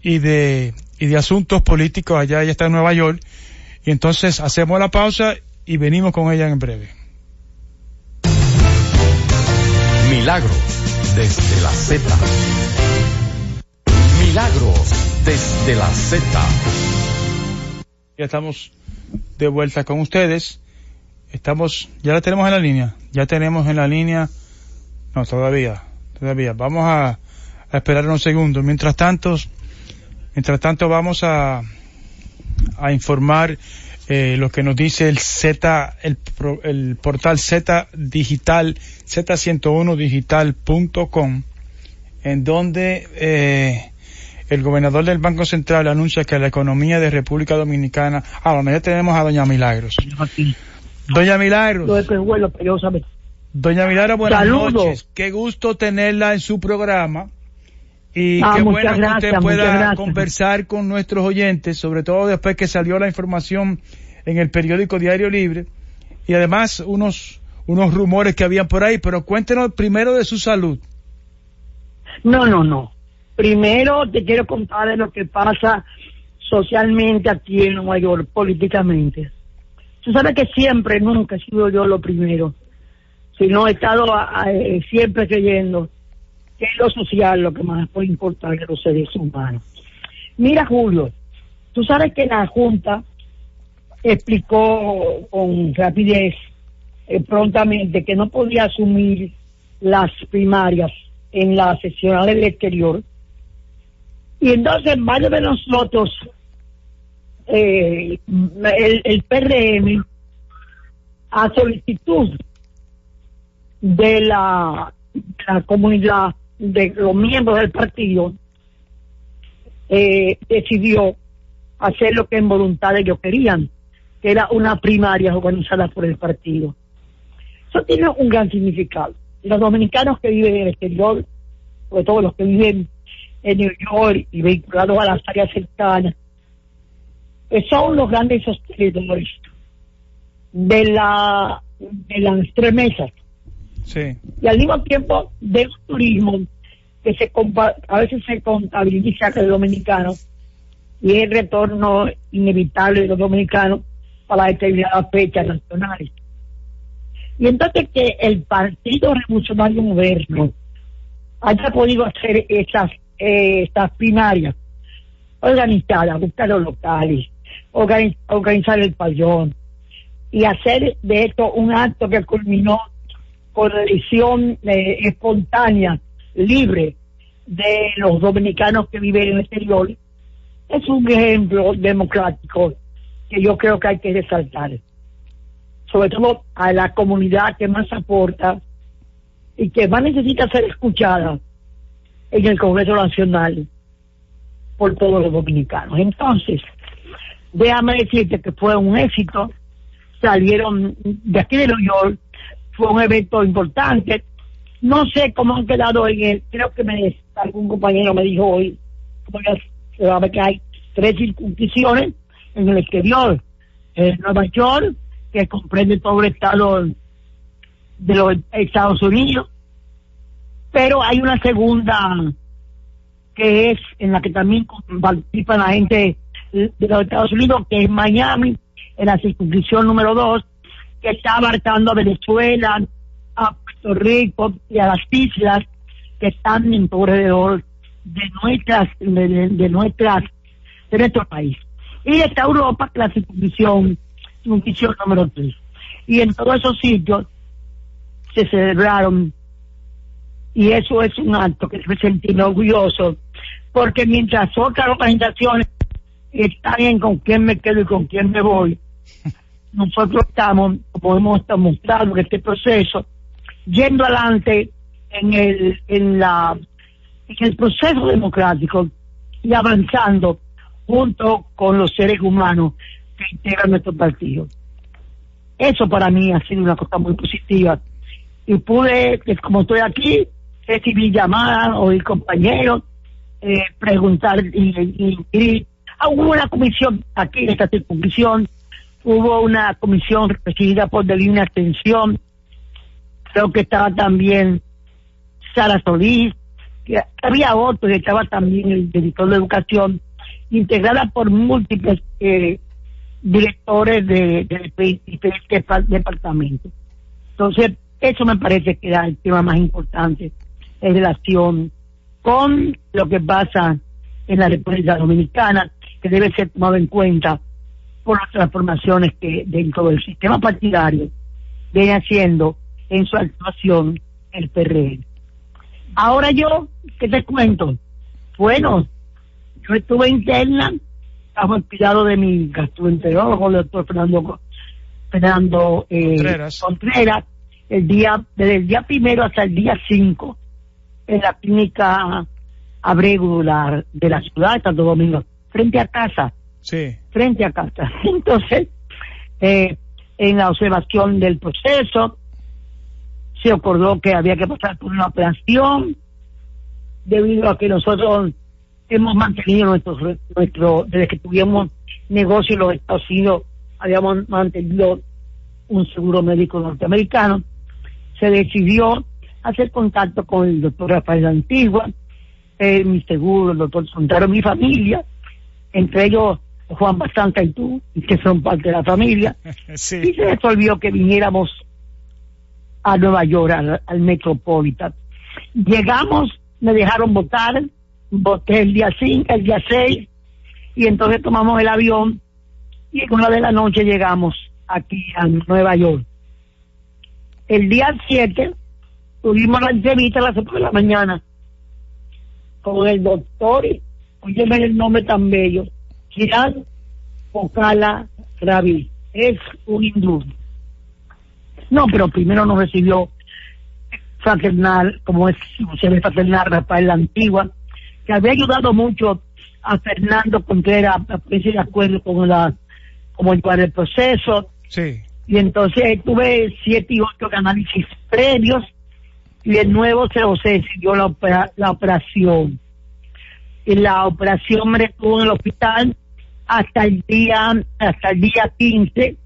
y de, y de asuntos políticos allá, ella está en Nueva York y entonces hacemos la pausa y venimos con ella en breve. Milagros desde la Z. Milagros desde la Z. Ya estamos de vuelta con ustedes Estamos, ya la tenemos en la línea. Ya tenemos en la línea. No, todavía, todavía. Vamos a, esperar un segundo. Mientras tanto, mientras tanto vamos a, a informar eh, lo que nos dice el Z, el, el portal Z digital, z101digital.com, en donde eh, el gobernador del Banco Central anuncia que la economía de República Dominicana, ah, bueno, ya tenemos a Doña Milagros. Doña Milagros. Doña Milagros, buenas noches. Qué gusto tenerla en su programa. Y Ah, qué bueno que gracias, usted pueda conversar con nuestros oyentes, sobre todo después que salió la información en el periódico Diario Libre y además unos unos rumores que habían por ahí, pero cuéntenos primero de su salud. No, no, no. Primero te quiero contar de lo que pasa socialmente aquí en Nueva York, políticamente. Tú sabes que siempre, nunca he sido yo lo primero, sino he estado a- a- eh, siempre creyendo que es lo social lo que más puede importar que los seres humanos. Mira, Julio, tú sabes que la Junta explicó con rapidez, eh, prontamente, que no podía asumir las primarias en la seccional del exterior. Y entonces varios de nosotros, eh, el, el PRM, a solicitud de la, de la comunidad, de los miembros del partido, eh, decidió hacer lo que en voluntad ellos querían, que era una primaria organizada por el partido. Eso tiene un gran significado. Los dominicanos que viven en el exterior, sobre todo los que viven en New York y vinculados a las áreas cercanas, que son los grandes sostenedores de la de las tres mesas Y al mismo tiempo del turismo que se a veces se contabiliza que el dominicano y el retorno inevitable de los dominicanos para determinadas fechas nacionales. Y entonces que el Partido Revolucionario Moderno haya podido hacer esas, eh, primarias organizadas, buscar los locales, organi- organizar el pabellón y hacer de esto un acto que culminó con elección eh, espontánea, libre de los dominicanos que viven en el exterior, es un ejemplo democrático que yo creo que hay que resaltar. Sobre todo a la comunidad que más aporta y que más necesita ser escuchada en el Congreso Nacional por todos los dominicanos. Entonces, déjame decirte que fue un éxito, salieron de aquí de New York, fue un evento importante. No sé cómo han quedado en el, creo que me, algún compañero me dijo hoy, que hay tres circunscripciones en el exterior. En Nueva York, que comprende todo el estado de los Estados Unidos, pero hay una segunda que es en la que también participa la gente de los Estados Unidos, que es Miami, en la circunscripción número dos, que está abarcando a Venezuela, a Puerto Rico y a las islas que están en alrededor de nuestras, de, nuestras, de nuestro país. Y está Europa, la circunscripción número tres. Y en todos esos sitios se celebraron y eso es un acto que me sentí orgulloso porque mientras otras organizaciones están en con quién me quedo y con quién me voy nosotros estamos como hemos mostrado en este proceso yendo adelante en el en la en el proceso democrático y avanzando junto con los seres humanos que integran nuestro partido. Eso para mí ha sido una cosa muy positiva. Y pude, que como estoy aquí, recibir llamadas, oír compañeros, eh, preguntar y, y, y- hubo una comisión aquí esta circunscripción, hubo una comisión presidida por Delina Extensión, creo que estaba también Sara Solís, que había otro que estaba también el director de educación, integrada por múltiples eh, directores de, de diferentes depar- departamentos. Entonces, eso me parece que era el tema más importante en relación con lo que pasa en la República Dominicana, que debe ser tomado en cuenta por las transformaciones que dentro del sistema partidario viene haciendo en su actuación el PRM. Ahora yo, ¿qué te cuento? Bueno, yo estuve interna, bajo el cuidado de mi gastroenterólogo, el doctor Fernando, Fernando eh, Contreras. Contreras, el día, desde el día primero hasta el día 5, en la clínica de la, de la ciudad de Santo Domingo, frente a casa, Sí. Frente a casa. Entonces, eh, en la observación del proceso, se acordó que había que pasar por una operación debido a que nosotros hemos mantenido nuestro, nuestro desde que tuvimos negocio en los Estados Unidos, habíamos mantenido un seguro médico norteamericano, se decidió hacer contacto con el doctor Rafael Antigua, eh, mi seguro, el doctor Sontaro, mi familia, entre ellos Juan Bastante y tú, que son parte de la familia, y se resolvió que viniéramos a Nueva York, al, Metropolitan. Llegamos, me dejaron votar, voté el día 5, el día 6, y entonces tomamos el avión y en una de la noche llegamos aquí a Nueva York. El día 7 tuvimos la entrevista a las 8 de la mañana con el doctor, óyeme el nombre tan bello, Girard Ocala Ravi, es un hindú. No, pero primero nos recibió fraternal, como es, se ve fraternal Rafael la Antigua, que había ayudado mucho a Fernando Contreras a ponerse de acuerdo con la como en el proceso. Sí. Y entonces tuve siete y ocho análisis previos y de nuevo se, siguió la, la operación. Y la operación me estuvo en el hospital hasta el día hasta el día 15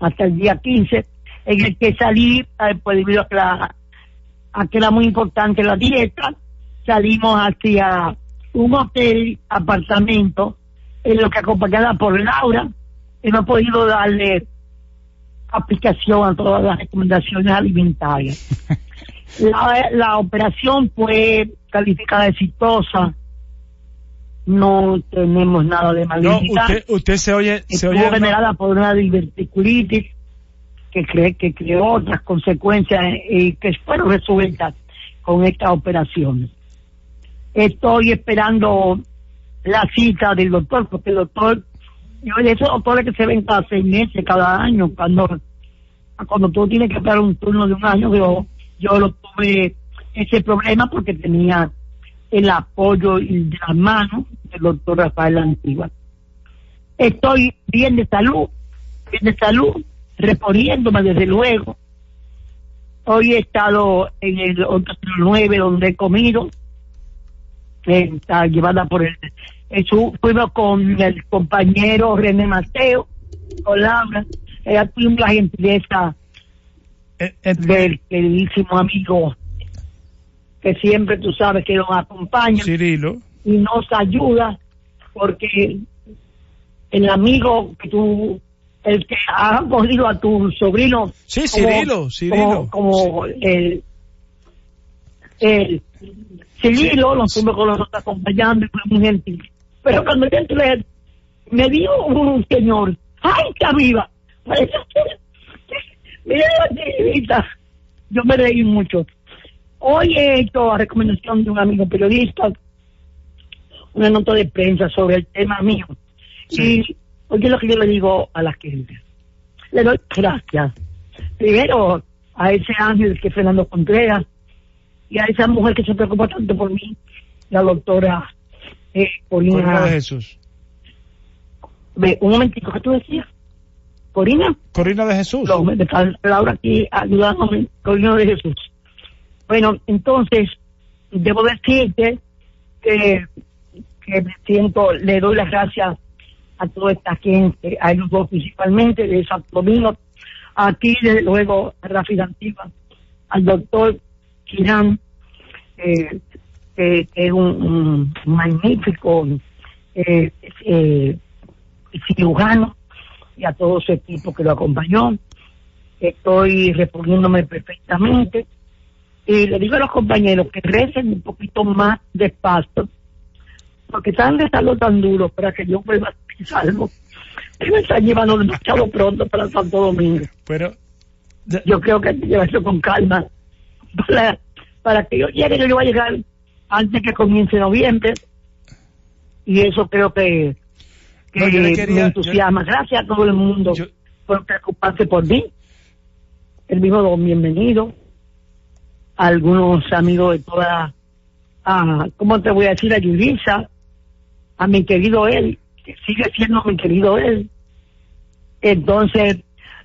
hasta el día 15 en el que salí pues debido a que, la, a que era muy importante la dieta salimos hacia un hotel apartamento en lo que acompañada por Laura hemos podido darle aplicación a todas las recomendaciones alimentarias. La, la operación fue calificada exitosa no tenemos nada de malignidad. No, usted, usted se oye... Se Estuvo generada por una diverticulitis que, cree, que creó otras consecuencias y que fueron resueltas con estas operaciones. Estoy esperando la cita del doctor, porque el doctor, yo esos doctores que se ven cada seis meses, cada año, cuando cuando tú tienes que esperar un turno de un año, yo, yo lo tuve ese problema porque tenía el apoyo y de las manos del doctor Rafael Antigua. Estoy bien de salud, bien de salud, reponiéndome desde luego. Hoy he estado en el 9 donde he comido, está llevada por el... fuimos con el compañero René Mateo, con Laura, ella tuvimos la gentileza eh, eh, del queridísimo amigo que siempre tú sabes que nos acompaña Cirilo. y nos ayuda porque el amigo que tú el que ha cogido a tu sobrino sí Cirilo Cirilo. como, el el Cirilo nos fuimos con nosotros acompañando fue muy gentil. Pero cuando yo entré me dio un señor ¡ay, está viva! mira la yo me reí mucho Hoy he hecho a recomendación de un amigo periodista una nota de prensa sobre el tema mío. Y oye lo que yo le digo a la gente. Le doy gracias. Primero a ese ángel que es Fernando Contreras y a esa mujer que se preocupa tanto por mí, la doctora eh, Corina. de Jesús. Ve, un momentito, ¿qué tú decías? Corina. Corina de Jesús. No, me está Laura aquí ayudándome, Corina de Jesús. Bueno, entonces, debo decirte que, me siento, le doy las gracias a toda esta gente, a ellos dos principalmente, de Santo Domingo, aquí desde luego a Rafi Antigua, al doctor Kirán, eh, que es un, magnífico eh, eh, cirujano, y a todo su equipo que lo acompañó. Estoy respondiéndome perfectamente y le digo a los compañeros que recen un poquito más despacio, porque están rezando tan duro para que yo vuelva a salvo. Y me están llevando demasiado pronto para Santo Domingo. Pero yo creo que hay que llevarlo con calma para, para que yo llegue, yo voy a llegar antes que comience noviembre. Y eso creo que, que me entusiasma. Gracias a todo el mundo por preocuparse por mí. El mismo don bienvenido algunos amigos de toda, a, ¿cómo te voy a decir? A Yulisa, a mi querido él, que sigue siendo mi querido él. Entonces,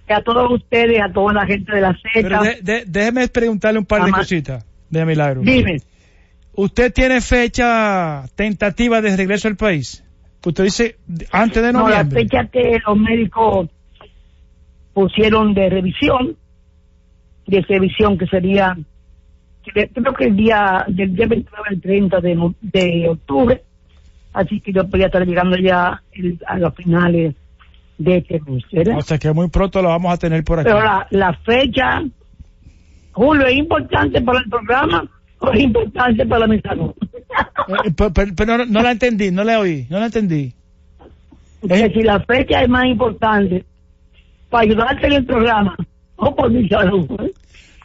a todos ustedes, a toda la gente de la Z. déjeme preguntarle un par de cositas de Milagro. Dime. ¿Usted tiene fecha tentativa de regreso al país? Usted dice antes de No, la noviembre. fecha que los médicos pusieron de revisión, de revisión que sería, creo que el día del día 29 al 30 de, de octubre, así que yo podría estar llegando ya el- a los finales de este mes, ¿verdad? O sea que muy pronto lo vamos a tener por aquí. Pero la, la fecha, Julio, ¿es importante para el programa o es importante para mi salud? Eh, pe- pe- Pero, no, no la entendí, no la oí, no la entendí. que si la fecha es más importante para ayudarte en el programa o por mi salud. ¿eh?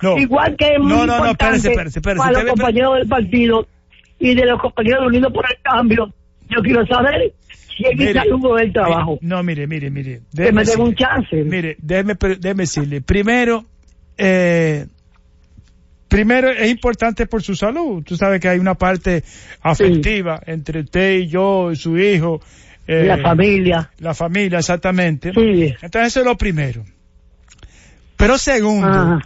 No. Igual que es muy No, no, no, importante espérese, espérese, espérese. para los compañeros del partido y de los compañeros unidos por el cambio. Yo quiero saber si es salud del trabajo. mi- No, mire, mire, mire. que me den un chance. Mire, déjeme, déjeme decirle. Primero, eh, primero es importante por su salud. Tú sabes que hay una parte afectiva entre usted y yo, y su hijo. eh, la familia. La familia, exactamente. Sí. Entonces eso es lo primero. Pero segundo, Ajá.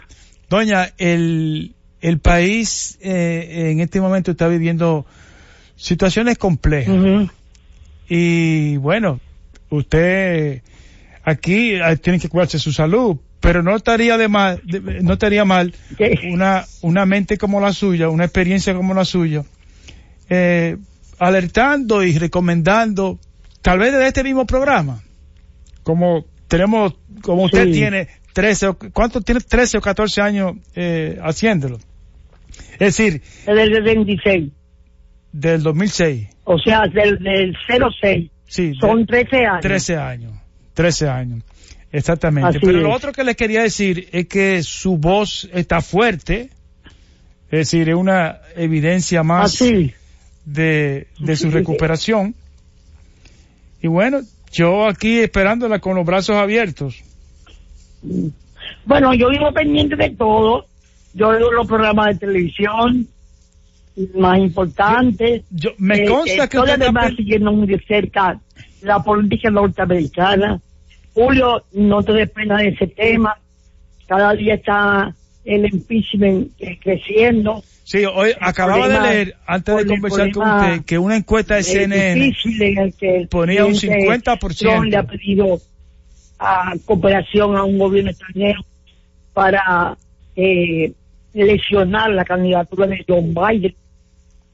Doña, el, el país eh, en este momento está viviendo situaciones complejas. Y bueno, usted aquí eh, tiene que cuidarse su salud, pero no estaría de mal, de- no estaría mal ¿Qué? una, una mente como la suya, una experiencia como la suya, eh, alertando y recomendando, tal vez desde este mismo programa, como tenemos, como usted Sí. tiene 13, o- ¿cuánto tiene 13 o 14 años eh, haciéndolo? Es decir, Desde el 26. del 2006. O sea, del, del 06. Sí, Son de- 13 años. 13 años. 13 años. Exactamente. Así Pero lo es. otro que le quería decir es que su voz está fuerte. Es decir, es una evidencia más Así. de, de su recuperación. Y bueno, yo aquí esperándola con los brazos abiertos. Bueno, yo vivo pendiente de todo. Yo veo los programas de televisión más importantes. Yo, me Eh, consta eh, que usted además siguiendo muy de cerca la política norteamericana. Julio, no te des pena de ese tema. Cada día está el impeachment eh, creciendo. Sí, hoy acababa de leer, antes de conversar con usted, que una encuesta de CNN difícil en el que el ponía un presidente 50%. Trump le ha pedido a cooperación a un gobierno extranjero para eh, lesionar la candidatura de John Biden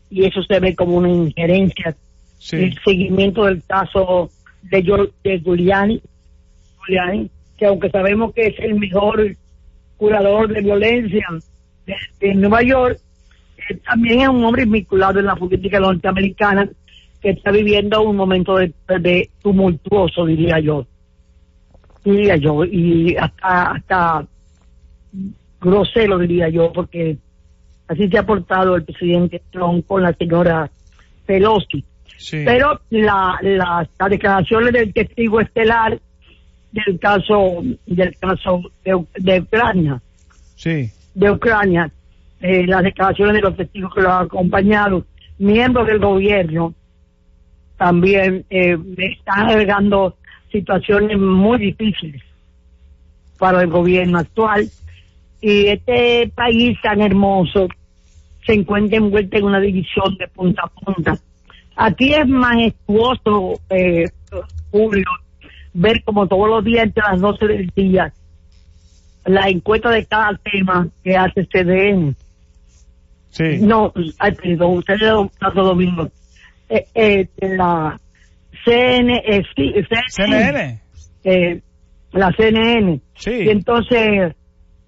y eso se ve como una injerencia sí, el seguimiento del caso de, de Giuliani, Giuliani, que aunque sabemos que es el mejor curador de violencia de, de Nueva York, eh, también es un hombre vinculado en la política norteamericana que está viviendo un momento de, de tumultuoso, diría yo. Diría yo, y hasta, hasta grosero, diría yo, porque así se ha portado el presidente Trump con la señora Pelosi. sí. Pero la, la- las declaraciones del testigo estelar del caso del caso de, de Ucrania, sí. de Ucrania, eh, las declaraciones de los testigos que lo han acompañado, miembros del gobierno, también eh, están agregando situaciones muy difíciles para el gobierno actual. Y este país tan hermoso se encuentra envuelto en una división de punta a punta. Aquí es majestuoso, eh, Julio, ver como todos los días entre las 12 del día la encuesta de cada tema que hace CDN. Sí. No, ay, perdón, usted Santo Domingo. Eh, eh, la CN, eh, sí, CNN. eh, la CNN. Sí. Y entonces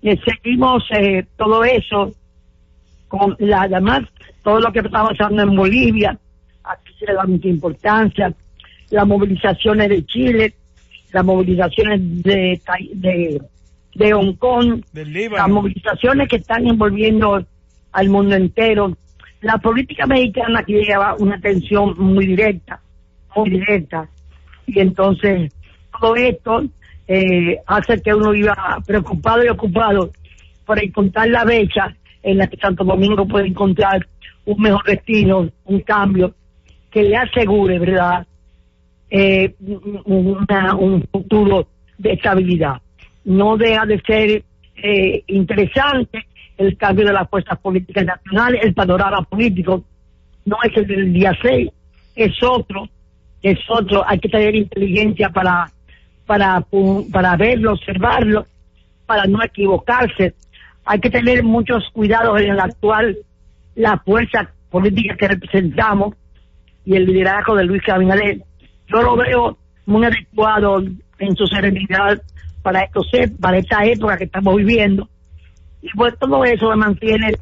eh, seguimos eh, todo eso con la además todo lo que está pasando en Bolivia, aquí se le da mucha importancia, las movilizaciones de Chile, las movilizaciones de, de, de Hong Kong, las movilizaciones que están envolviendo al mundo entero. La política mexicana que lleva una atención muy directa, muy directa. Y entonces todo esto eh, hace que uno viva preocupado y ocupado por encontrar la brecha en la que Santo Domingo puede encontrar un mejor destino, un cambio que le asegure, ¿verdad? Eh, una- un futuro de estabilidad. No deja de ser eh, interesante el cambio de las fuerzas políticas nacionales, el panorama político no es el del día 6, es otro, es otro, hay que tener inteligencia para, para, para verlo, observarlo, para no equivocarse. Hay que tener muchos cuidados en el actual, la fuerza política que representamos y el liderazgo de Luis Abinader. Yo lo veo muy adecuado en su serenidad para, esto, para esta época que estamos viviendo. Y pues todo eso me mantiene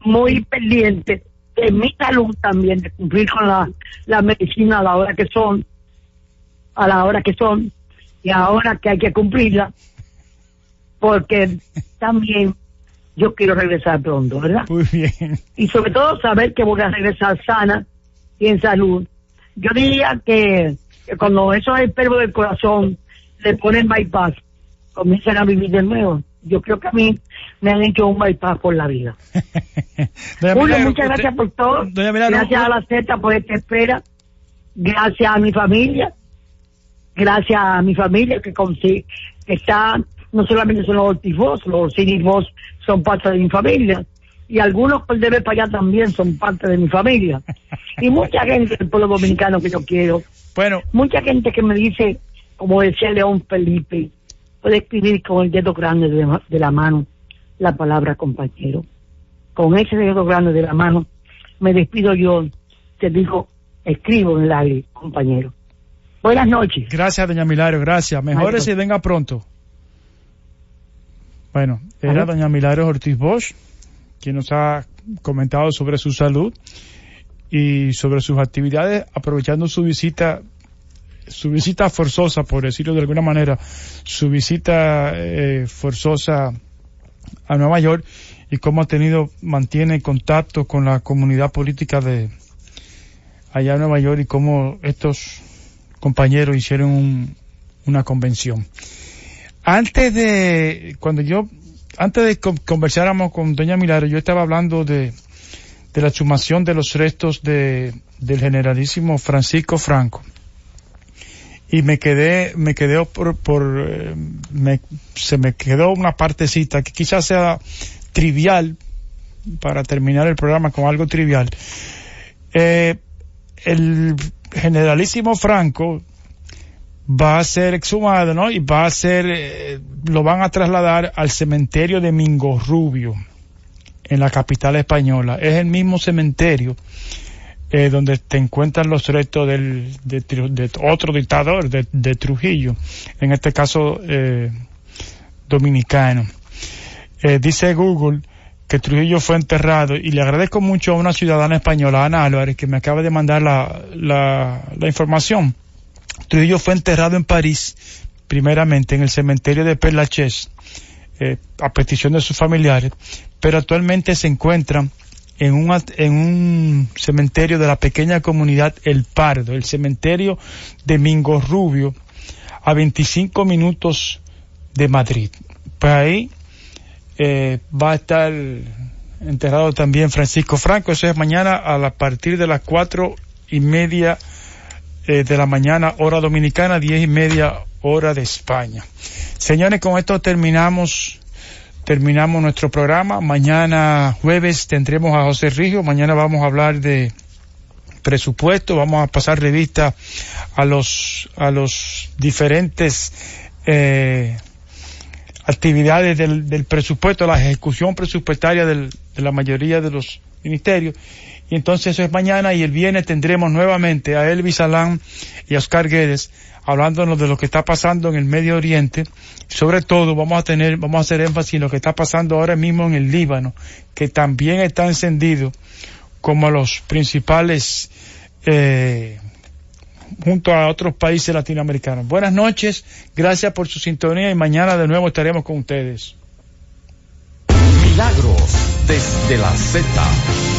muy pendiente de mi salud también, de cumplir con la, la medicina a la hora que son, a la hora que son, y ahora que hay que cumplirla, porque también yo quiero regresar pronto, ¿verdad? Muy bien. Y sobre todo saber que voy a regresar sana y en salud. Yo diría que, cuando esos enfermos del corazón le ponen bypass, comienzan a vivir de nuevo. Yo creo que a mí me han hecho un bypass por la vida. Julio, muchas gracias por todo. gracias a la Z por esta espera. Gracias a mi familia. Gracias a mi familia que, que está, no solamente son los tifos, los cinismos son parte de mi familia. Y algunos por debe para allá también son parte de mi familia. Y mucha gente del pueblo dominicano que yo quiero. Bueno. Mucha gente que me dice, como decía León Felipe, puede escribir con el dedo grande de, la mano la palabra compañero. Con ese dedo grande de la mano me despido yo, te digo, escribo en el aire, compañero. Buenas noches. Gracias, doña Milario, gracias. Mejores y venga pronto. Bueno, era doña Milario Ortiz Bosch, quien nos ha comentado sobre su salud y sobre sus actividades, aprovechando su visita su visita forzosa, por decirlo de alguna manera, su visita eh, forzosa a Nueva York y cómo ha tenido, mantiene contacto con la comunidad política de allá en Nueva York y cómo estos compañeros hicieron una convención. Antes de, cuando yo, antes de conversáramos con doña Milagro, yo estaba hablando de, de la sumación de los restos de, del generalísimo Francisco Franco y me quedé, me quedé por, por eh, me, se me quedó una partecita que quizás sea trivial para terminar el programa con algo trivial. Eh, el generalísimo Franco va a ser exhumado, ¿no? Y va a ser, eh, lo van a trasladar al cementerio de Mingo Rubio, en la capital española. Es el mismo cementerio eh, donde te encuentran los restos del, de, otro dictador, de, Trujillo, en este caso eh, dominicano. Eh, dice Google que Trujillo fue enterrado y le agradezco mucho a una ciudadana española, Ana Álvarez, que me acaba de mandar la, la, la información. Trujillo fue enterrado en París, primeramente en el cementerio de Père Lachaise, a petición de sus familiares, pero actualmente se encuentra en un, en un cementerio de la pequeña comunidad El Pardo, el cementerio de Mingo Rubio, a 25 minutos de Madrid. Pues ahí eh, va a estar enterrado también Francisco Franco, eso es mañana a, partir de las cuatro y media eh, de la mañana, hora dominicana, diez y media hora de España. Señores, con esto terminamos terminamos nuestro programa. Mañana jueves tendremos a José Rigio. Mañana vamos a hablar de presupuesto. Vamos a pasar revista a los, a los diferentes, eh, actividades del, del, presupuesto, la ejecución presupuestaria del, de la mayoría de los ministerios. Y entonces eso es mañana y el viernes tendremos nuevamente a Elvis Alán y a Oscar Guedes hablándonos de lo que está pasando en el Medio Oriente. Sobre todo vamos a tener, vamos a hacer énfasis en lo que está pasando ahora mismo en el Líbano, que también está encendido como los principales eh, junto a otros países latinoamericanos. Buenas noches, gracias por su sintonía y mañana de nuevo estaremos con ustedes. Milagros desde la Z.